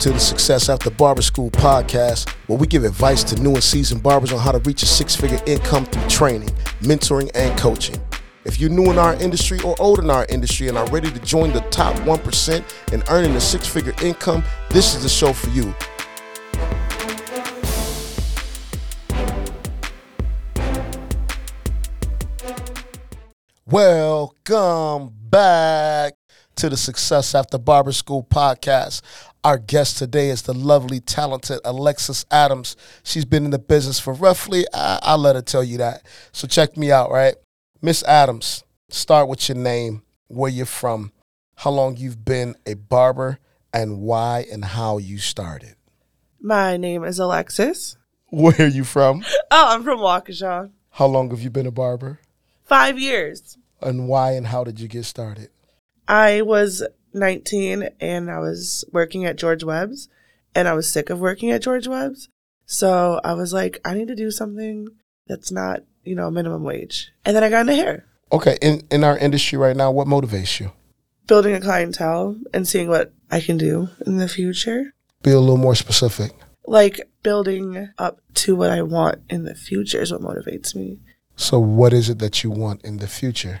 to the Success After Barber School podcast, where we give advice to new and seasoned barbers on how to reach a six figure income through training, mentoring, and coaching. If you're new in our industry or old in our industry and are ready to join the top 1% in earning a six figure income, this is the show for you. Welcome back to the Success After Barber School podcast. Our guest today is the lovely, talented Alexis Adams. She's been in the business for roughly, I, I'll let her tell you that. So check me out, right? Miss Adams, start with your name, where you're from, how long you've been a barber, and why and how you started. My name is Alexis. Where are you from? Oh, I'm from Waukesha. How long have you been a barber? Five years. And why and how did you get started? I was 19 and I was working at George Webb's and I was sick of working at George Webb's. So I was like, I need to do something that's not, you know, minimum wage. And then I got into hair, Okay, in, in our industry right now, what motivates you? building a clientele and seeing what I can do in the future. Be a little more specific. Like building up to what I want in the future is what motivates me. So, what is it that you want in the future?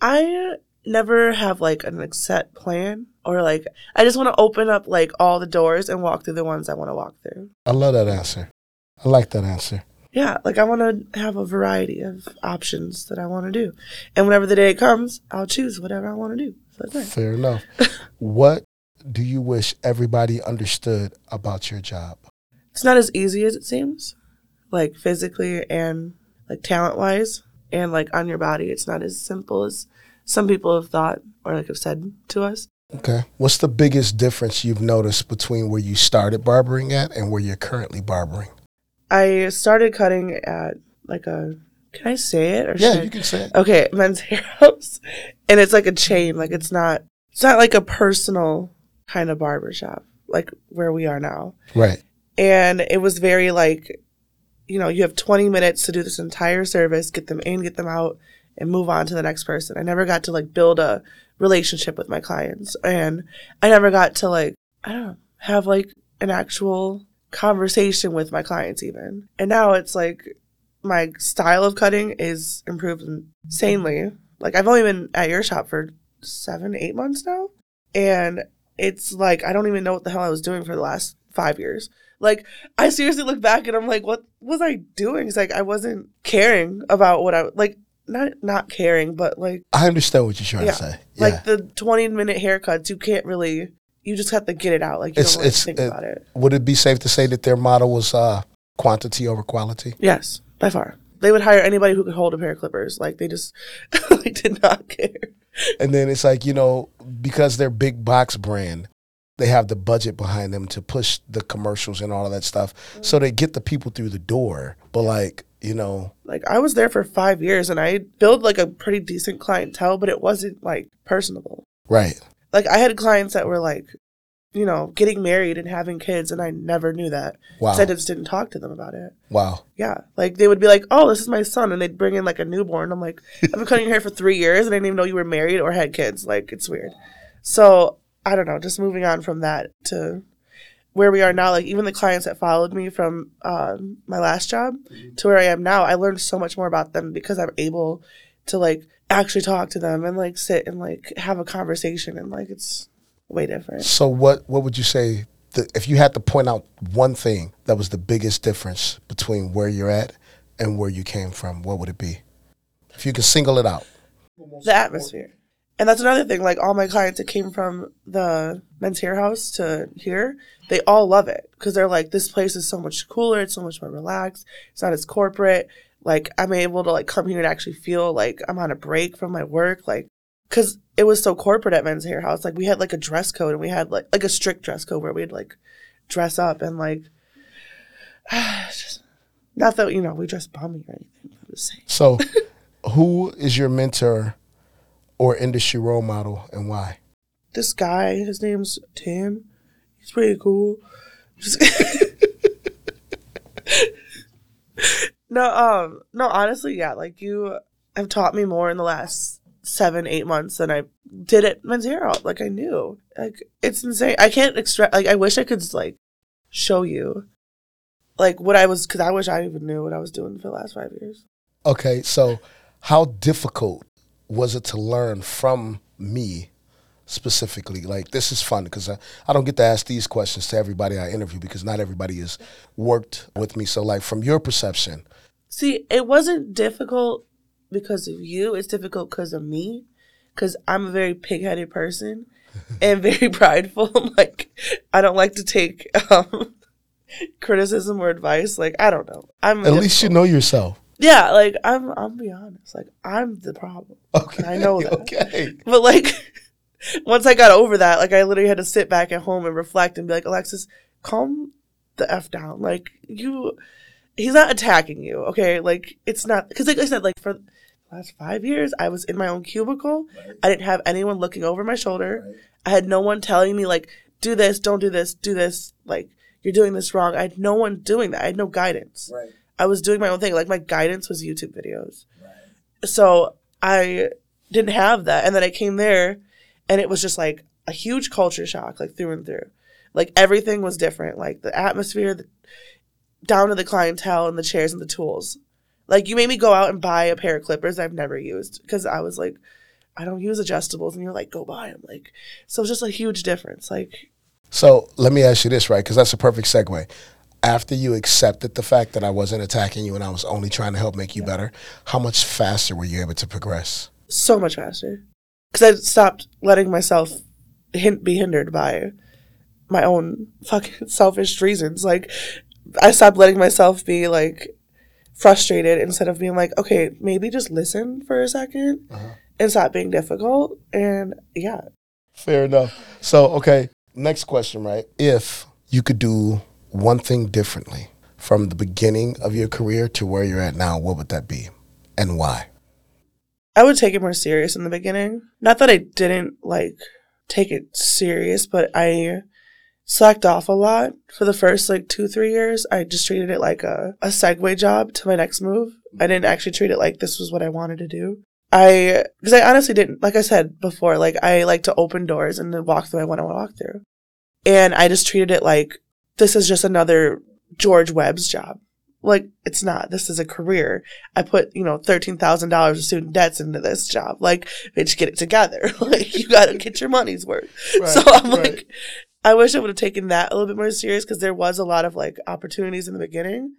I never have like an set plan or like I just want to open up like all the doors and walk through the ones I want to walk through. I love that answer. I like that answer. Yeah, like I want to have a variety of options that I want to do. And whenever the day comes, I'll choose whatever I want to do. So. Fair enough. what do you wish everybody understood about your job? It's not as easy as it seems, like physically and like talent wise and like on your body. It's not as simple as some people have thought or like have said to us. Okay. What's the biggest difference you've noticed between where you started barbering at and where you're currently barbering? I started cutting at like a can I say it or Yeah, should I- you can say it. okay men's hair house and it's like a chain like it's not it's not like a personal kind of barber shop like where we are now Right. and it was very like you know you have 20 minutes to do this entire service get them in get them out and move on to the next person. I never got to like build a relationship with my clients. And i never got to like i don't know have like an actual conversation with my clients even. And now it's like my style of cutting is improved insanely. Like i've only been at your shop for seven eight months now. And it's like i don't even know what the hell i was doing for the last five years. Like I seriously look back and I'm like, what was I doing? It's like I wasn't caring about what I like, not not caring, but like I understand what you're trying Yeah. to say. Yeah. like the 20 minute haircuts. You can't really, you just have to get it out. Like you It's- don't really it's- think it- about it. Would it be safe to say that their motto was uh, quantity over quality? Yes, by far. They would hire anybody who could hold a pair of clippers. Like they just like did not care. And then it's like, you know, because they're big box brand, they have the budget behind them to push the commercials and all of that stuff. So they get the people through the door. But like, you know, Like I was there for five years and I built like a pretty decent clientele, but it wasn't like personable. right. Like I had clients that were like, you know, getting married and having kids, and I never knew that. Wow. I just didn't talk to them about it. Wow. Yeah, like they would be like, "Oh, this is my son," and they'd bring in like a newborn. I'm like, "I've been cutting your hair for three years, and I didn't even know you were married or had kids." Like it's weird. So I don't know. Just moving on from that to where we are now. Like even the clients that followed me from um, my last job to where I am now, I learned so much more about them because I'm able to like actually talk to them and like sit and like have a conversation and like it's way different. So what what would you say the, if you had to point out one thing that was the biggest difference between where you're at and where you came from, what would it be? If you could single it out. the atmosphere. And that's another thing. Like all my clients that came from the men's hair house to here, they all love it because they're like, this place is so much cooler. It's so much more relaxed. It's not as corporate. Like I'm able to like come here and actually feel like I'm on a break from my work. Like, cause it was so corporate at men's hair house. Like we had like a dress code and we had like like a strict dress code where we'd like dress up and like, just, not that you know we dress bummy or anything. I'm just saying. So who is your mentor or industry role model and why? this guy, his name's Tim. He's pretty cool. No, um, no, honestly, yeah, like you have taught me more in the last seven, eight months than I did at Montero. Like I knew. Like it's insane. I can't extract. Like I wish I could like show you, like what I was, because I wish I even knew what I was doing for the last five years. Okay, so how difficult was it to learn from me specifically? Like, this is fun because I, I don't get to ask these questions to everybody I interview because not everybody has worked with me. So, like, from your perception, See, it wasn't difficult because of you. It's difficult because of me. Because I'm a very pig-headed person and very prideful. like, I don't like to take um, criticism or advice. Like, I don't know. I'm at least you know yourself. Yeah, like I'm. I'm be honest. Like I'm the problem. Okay, I know that. Okay, But like, once I got over that, like I literally had to sit back at home and reflect and be like, Alexis, calm the f down. Like you, he's not attacking you. Okay, like it's not because like I said, like for the last five years, I was in my own cubicle. I didn't have anyone looking over my shoulder. I had no one telling me like, do this, don't do this, do this. Like you're doing this wrong. I had no one doing that. I had no guidance. right, I was doing my own thing. Like my guidance was YouTube videos. So I didn't have that. And then I came there and it was just like a huge culture shock, like through and through. Like everything was different. Like the atmosphere, the, down to the clientele and the chairs and the tools. Like you made me go out and buy a pair of clippers I've never used because I was like, I don't use adjustables. And you're like, go buy them. Like, so it's just a huge difference. Like, So let me ask you this, right? Because that's a perfect segue. After you accepted the fact that I wasn't attacking you and I was only trying to help make you better, how much faster were you able to progress? so much faster because I stopped letting myself hin- be hindered by my own fucking selfish reasons. Like I stopped letting myself be like frustrated instead of being like, okay, maybe just listen for a 2nd Uh-huh. and stop being difficult. And yeah, Fair enough. So, okay, next question, right? If you could do one thing differently from the beginning of your career to where you're at now, what would that be and why? I would take it more serious in the beginning. Not that I didn't like take it serious, but I slacked off a lot for the first like two, three years. I just treated it like a, a segue job to my next move. I didn't actually treat it like this was what I wanted to do. I, because I honestly didn't, like I said before, like I like to open doors and then walk through I want to walk through. And I just treated it like this is just another George Webb's job. Like it's not. This is a career. I put, you know, thirteen thousand dollars of student debts into this job. Like, bitch, get it together. like you gotta get your money's worth. so I'm like, I wish I would have taken that a little bit more serious because there was a lot of like opportunities in the beginning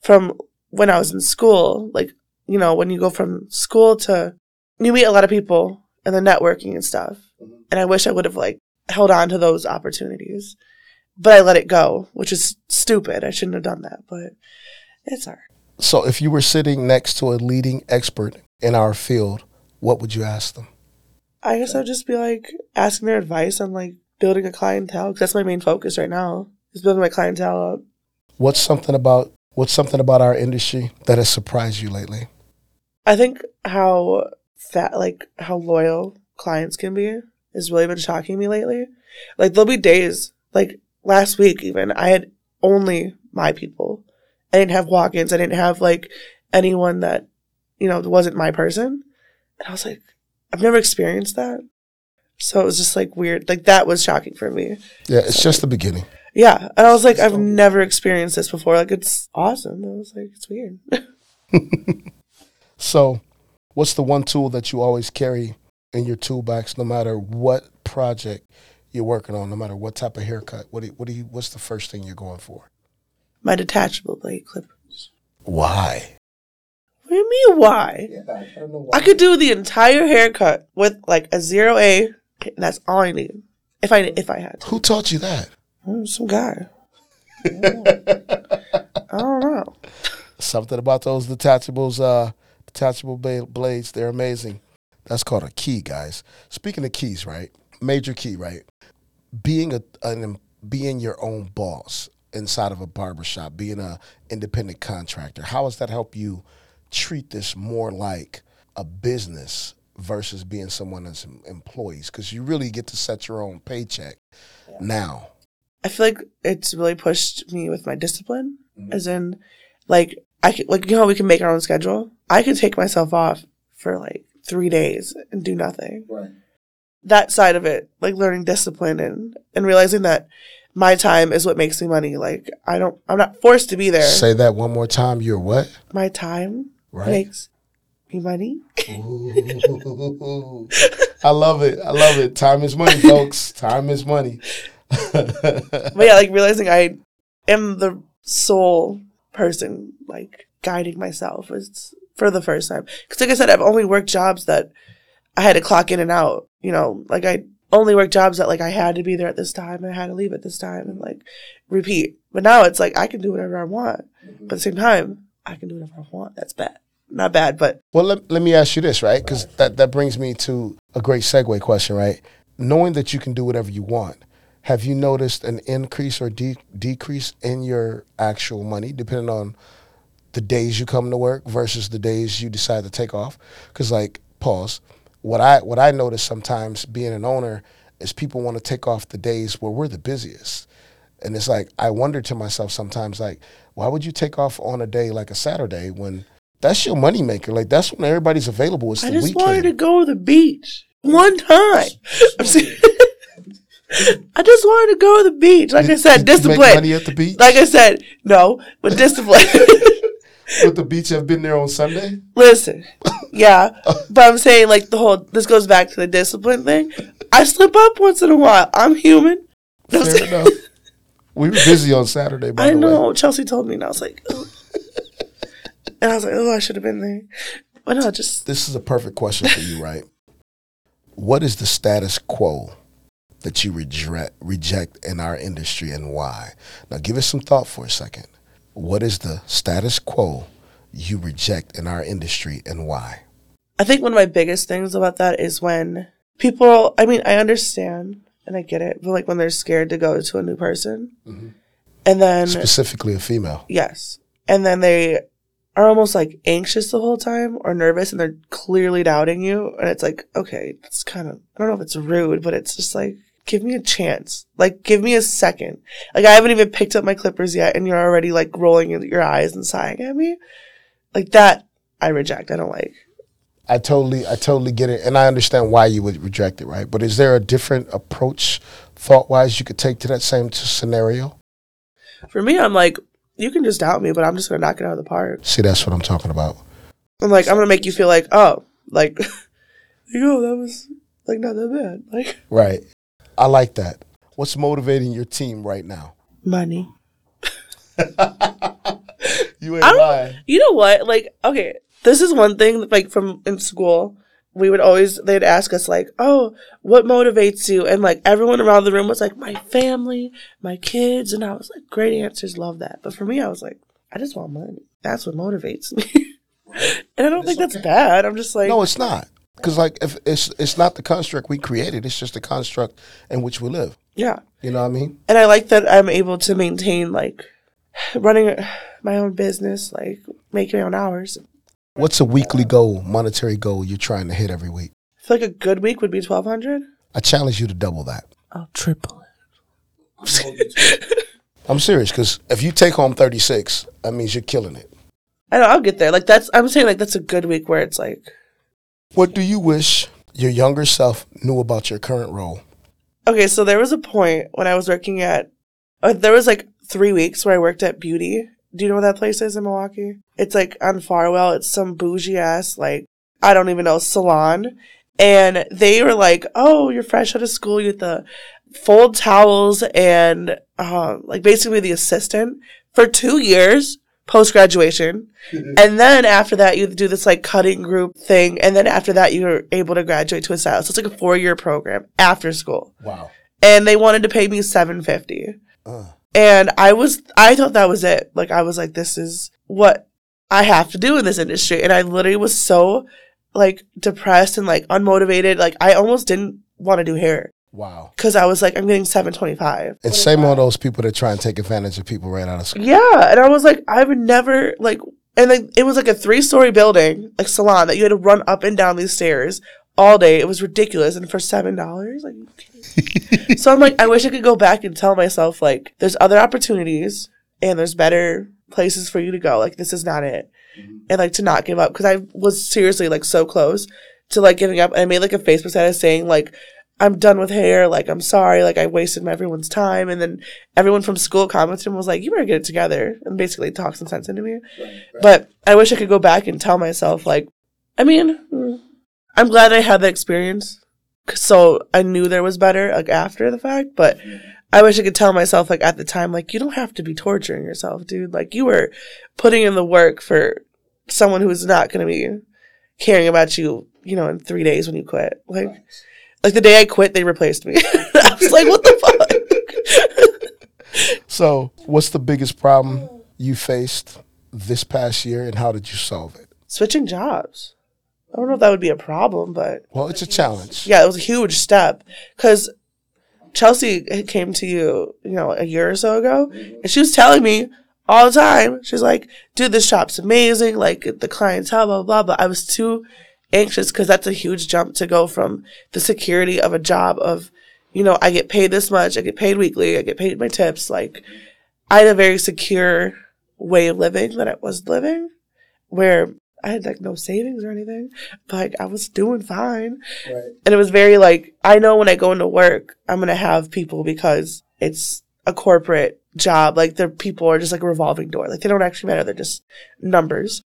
from when I was in school. Like, you know, when you go from school to you meet a lot of people and the networking and stuff. Mm-hmm. And I wish I would have like held on to those opportunities. But I let it go, which is stupid. I shouldn't have done that, but it's hard. So, if you were sitting next to a leading expert in our field, what would you ask them? I guess I'd just be like asking their advice on like building a clientele because that's my main focus right now is building my clientele up. What's something about what's something about our industry that has surprised you lately? I think how fat, like how loyal clients can be has really been shocking me lately. Like there'll be days, like last week even, I had only my people. I didn't have walk-ins. I didn't have like anyone that, you know, wasn't my person. And I was like, I've never experienced that. So it was just like weird. Like that was shocking for me. Yeah, it's just the beginning. Yeah. And I was like, I've never experienced this before. Like it's awesome. I was like, it's weird. So, what's the one tool that you always carry in your toolbox, no matter what project you're working on, no matter what type of haircut? What do you, what do you? What's the first thing you're going for? my detachable blade clippers. Why? What do you mean why? I don't know I could do the entire haircut with like a zero A. and That's all I need. If I if I had to. Who taught you that? Mm, some guy. I don't know. Something about those detachables, uh, detachable blades. They're amazing. That's called a key, guys. Speaking of keys, right? Major key, right? Being a an, being your own boss inside of a barbershop, being a independent contractor. How has that helped you treat this more like a business versus being someone as employees? Because you really get to set your own paycheck now. I feel like it's really pushed me with my discipline, mm-hmm. as in, like I could, like you know how we can make our own schedule. I could take myself off for like three days and do nothing. Right. That side of it, like learning discipline and, and realizing that my time is what makes me money. Like I don't, I'm not forced to be there. Say that one more time. You're what? my time Right. makes me money. I love it. I love it. Time is money, folks. Time is money. But yeah, like realizing I am the sole person like guiding myself is for the first time. Because like I said, I've only worked jobs that I had to clock in and out. You know, like I only worked jobs that like I had to be there at this time and I had to leave at this time and like repeat. But now it's like I can do whatever I want. Mm-hmm. But at the same time, I can do whatever I want. That's bad. Not bad, but Well, let, let me ask you this, right? Because that, that brings me to a great segue question, right? Knowing that you can do whatever you want, have you noticed an increase or de- decrease in your actual money depending on the days you come to work versus the days you decide to take off? Because, like, pause. What I what I notice sometimes being an owner is people want to take off the days where we're the busiest. And it's like I wonder to myself sometimes, like, why would you take off on a day like a Saturday when that's your moneymaker? Like that's when everybody's available. It's I the just weekend. wanted to go to the beach one time. I just wanted to go to the beach. Like I said, did discipline. money at the beach. Like I said, no, but discipline. Would the beach have been there on Sunday? Listen, yeah, but I'm saying like the whole. This goes back to the discipline thing. I slip up once in a while. I'm human. Fair enough. We were busy on Saturday, by I the way. know. Chelsea told me, and I was like, "Ugh." and I was like, oh, I should have been there. But no, just This is a perfect question for you, right? What is the status quo that you reject reject in our industry and why? Now, give us some thought for a second. What is the status quo you reject in our industry and why? I think one of my biggest things about that is when people, I mean, I understand and I get it, but like when they're scared to go to a new person. Mhm. And then, Specifically, a female. yes. And then they are almost like anxious the whole time or nervous and they're clearly doubting you. And it's like, okay, it's kind of, I don't know if it's rude, but it's just like, give me a chance. Like, give me a second. Like, I haven't even picked up my clippers yet and you're already like rolling your eyes and sighing at me. Like, that I reject. I don't like. I totally, I totally get it, and I understand why you would reject it, right? But is there a different approach, thought wise, you could take to that same t- scenario? For me, I'm like, you can just doubt me, but I'm just gonna knock it out of the park. See, that's what I'm talking about. I'm like, I'm gonna make you feel like, oh, like, like, oh, that was like not that bad. Like Right. I like that. What's motivating your team right now? money. You ain't lying. You know what? Like, okay, this is one thing. Like from in school, we would always they'd ask us like, oh, what motivates you? And like everyone around the room was like, my family, my kids, and I was like, great answers, love that. But for me, I was like, I just want money. That's what motivates me. and I don't think that's bad. I'm just like, No, it's not. Because like, if it's it's not the construct we created, it's just the construct in which we live. yeah. You know what I mean? and I like that I'm able to maintain like running my own business, like making my own hours. What's a weekly goal, monetary goal you're trying to hit every week? I feel like a good week would be twelve hundred. I challenge you to double that. I'll triple it. I'm serious because if you take home 36, that means you're killing it. I know I'll get there. Like that's I'm saying like that's a good week where it's like What do you wish your younger self knew about your current role? okay. So there was a point when I was working at uh, there was like three weeks where I worked at Beauty. Do you know what that place is in Milwaukee? It's like on Farwell. It's some bougie ass like I don't even know salon. And they were like, "Oh, you're fresh out of school. You have to fold towels and um, like basically the assistant for two years post graduation." And then after that, you do this like cutting group thing. And then after that, you're able to graduate to a stylist. So it's like a four year program after school. Wow. And they wanted to pay me seven fifty. Uh, And I was, I thought that was it. Like I was like, this is what I have to do in this industry. And I literally was so like depressed and like unmotivated. Like I almost didn't want to do hair wow. because I was like, I'm getting seven twenty five. And same on those people that try and take advantage of people right out of school. Yeah, and I was like, I would never like, and like it was like a three story building, like salon that you had to run up and down these stairs all day. It was ridiculous, and for seven dollars, like. you so I'm like, I wish I could go back and tell myself like, there's other opportunities and there's better places for you to go. Like this is not it, mm-hmm. and like to not give up because I was seriously like so close to like giving up. I made like a Facebook status saying like I'm done with hair. Like, I'm sorry. Like, I wasted everyone's time. And then everyone from school commented and was like, you better get it together and basically talk some sense into me. Right, right. But I wish I could go back and tell myself, like, I mean, I'm glad I had that experience. So I knew there was better, like, after the fact. But I wish I could tell myself, like, at the time, like, you don't have to be torturing yourself, dude. Like, you were putting in the work for someone who's not going to be caring about you, you know, in three days when you quit. Like, like the day I quit, they replaced me. I was like, what the fuck? so, what's the biggest problem you faced this past year, and how did you solve it? Switching jobs. I don't know if that would be a problem, but well, it's a challenge. Yeah, it was a huge step because Chelsea came to you, you know, a year or so ago, and she was telling me all the time. She's like, "Dude, this shop's amazing. Like the clientele, blah blah blah." But I was too anxious because that's a huge jump to go from the security of a job of, you know, I get paid this much, I get paid weekly, I get paid my tips. Like, I had a very secure way of living that I was living where I had like no savings or anything, but like I was doing fine. Right. And it was very like, I know when I go into work, I'm going to have people because it's a corporate job. Like the people are just like a revolving door. Like they don't actually matter. They're just numbers.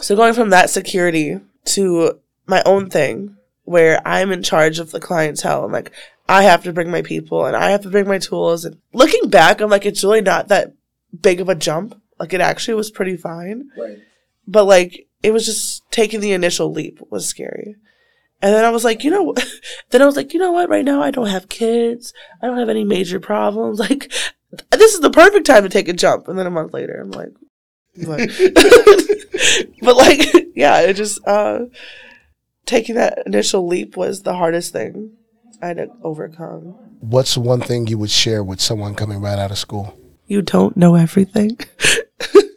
So going from that security to my own thing where I'm in charge of the clientele and like I have to bring my people and I have to bring my tools. And looking back, I'm like, it's really not that big of a jump. Like it actually was pretty fine. Right. But like it was just taking the initial leap was scary. And then I was like, you know, what? then I was like, you know what? Right now I don't have kids. I don't have any major problems. Like this is the perfect time to take a jump. And then a month later, I'm like, but, but like, yeah, it just, uh, taking that initial leap was the hardest thing I had to overcome. What's one thing you would share with someone coming right out of school? You don't know everything.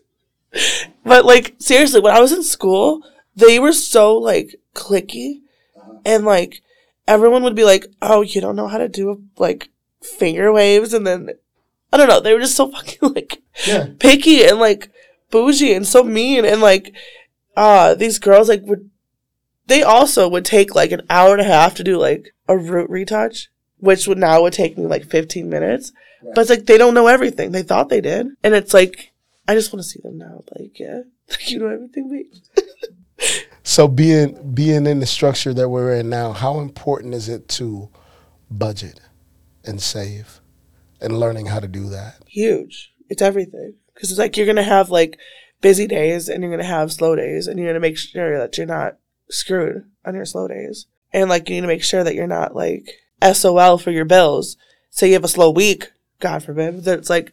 but like seriously, when I was in school, they were so like clicky and like everyone would be like, "Oh, you don't know how to do like finger waves," and then I don't know, they were just so fucking like yeah. picky and like bougie and so mean and like uh these girls like would they also would take like an hour and a half to do like a root retouch, which would now would take me like 15 minutes. Right. But it's like they don't know everything. They thought they did. And it's like, I just want to see them now. Like, yeah, you know everything, so being being in the structure that we're in now, how important is it to budget and save and learning how to do that? Huge. It's everything. Because it's like you're gonna have like busy days and you're gonna have slow days and you're gonna make sure that you're not screwed on your slow days. And like you need to make sure that you're not like SOL for your bills. Say you have a slow week, God forbid, that it's like,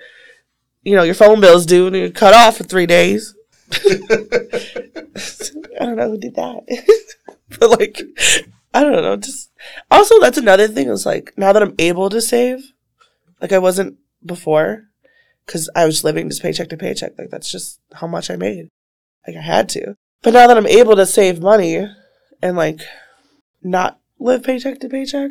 you know, your phone bill's due and you're cut off for three days. I don't know who did that. but like I don't know, just also that's another thing is like now that I'm able to save, like I wasn't before, because I was living just paycheck to paycheck. Like that's just how much I made. Like I had to. But now that I'm able to save money and like not live paycheck to paycheck,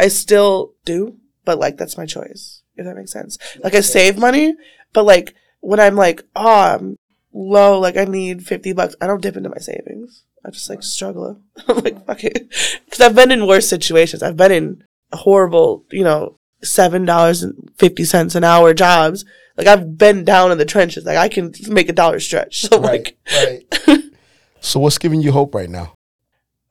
I still do, but like that's my choice, if that makes sense. Like I save money, but like when I'm like, oh, I'm low, like I need 50 bucks, I don't dip into my savings. I just like struggle. I'm like, fuck it. Cause I've been in worse situations. I've been in horrible, you know, $7.50 an hour jobs. Like I've been down in the trenches. Like I can make a dollar stretch. So right, like, right. So what's giving you hope right now?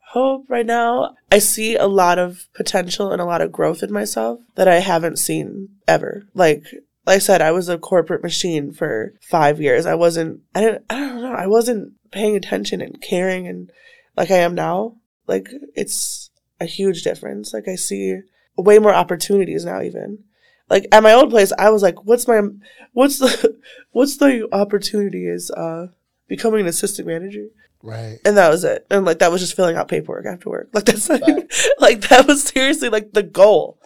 Hope right now, I see a lot of potential and a lot of growth in myself that I haven't seen ever. Like like I said, I was a corporate machine for five years. I wasn't I didn't I don't know, I wasn't paying attention and caring and like I am now. Like it's a huge difference. Like I see way more opportunities now even. Like at my old place, I was like, what's my what's the what's the opportunity is uh becoming an assistant manager? Right. And that was it. And like that was just filling out paperwork after work. Like that's not even, like that was seriously like the goal.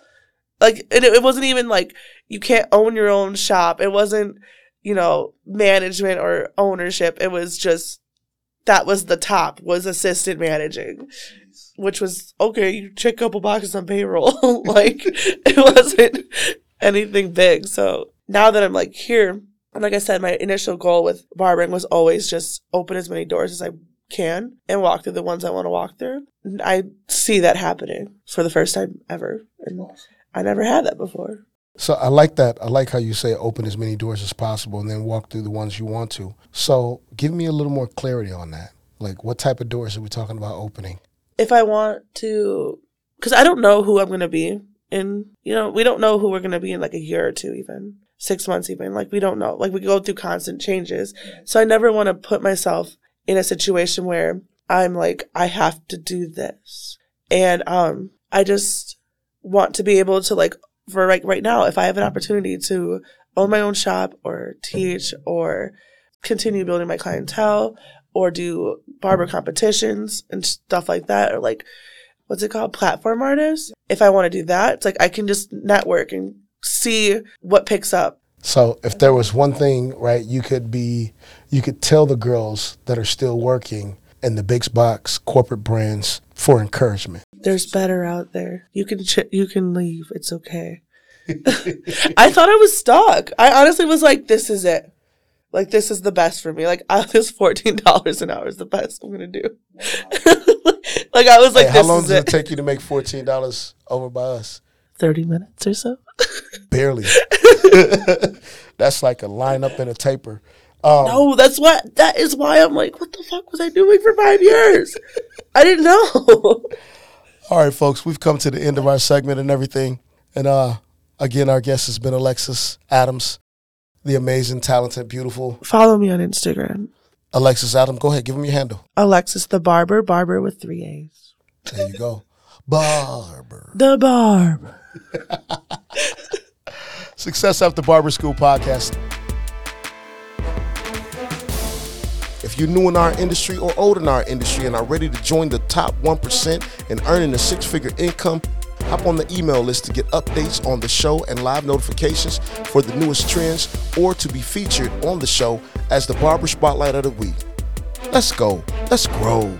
Like it, it wasn't even like you can't own your own shop. It wasn't, you know, management or ownership. It was just that was the top was assistant managing. Which was okay, you check a couple boxes on payroll. like it wasn't anything big. So now that I'm like here, and like I said, my initial goal with barbering was always just open as many doors as I can and walk through the ones I want to walk through. I see that happening for the first time ever. And I never had that before. So I like that. I like how you say open as many doors as possible and then walk through the ones you want to. So give me a little more clarity on that. Like what type of doors are we talking about opening? If I want to, because I don't know who I'm going to be in, you know, we don't know who we're going to be in like a year or two, even six months, even. Like we don't know. Like we go through constant changes. So I never want to put myself in a situation where I'm like, I have to do this. And um, I just want to be able to like for like right now, if I have an opportunity to own my own shop or teach or continue building my clientele or do barber competitions and stuff like that or like what's it called platform artists if i want to do that it's like i can just network and see what picks up so if there was one thing right you could be you could tell the girls that are still working in the big box corporate brands for encouragement there's better out there. You can ch- you can leave. It's okay. I thought I was stuck. I honestly was like, this is it. Like this is the best for me. Like I, this fourteen dollars an hour is the best I'm gonna do. like I was like, hey, how long does it. it take you to make fourteen dollars over by us? Thirty minutes or so. Barely. that's like a lineup in a taper. Um, no, that's what. That is why I'm like, what the fuck was I doing for five years? I didn't know. All right, folks, we've come to the end of our segment and everything. And uh, again, our guest has been Alexis Adams, the amazing, talented, beautiful. Follow me on Instagram. Alexis Adams, go ahead, give him your handle. Alexis the Barber, Barber with three A's. There you go. Barber. The Barber. Success After Barber School podcast. If you're new in our industry or old in our industry and are ready to join the top 1% in earning a six figure income, hop on the email list to get updates on the show and live notifications for the newest trends or to be featured on the show as the Barber Spotlight of the Week. Let's go. Let's grow.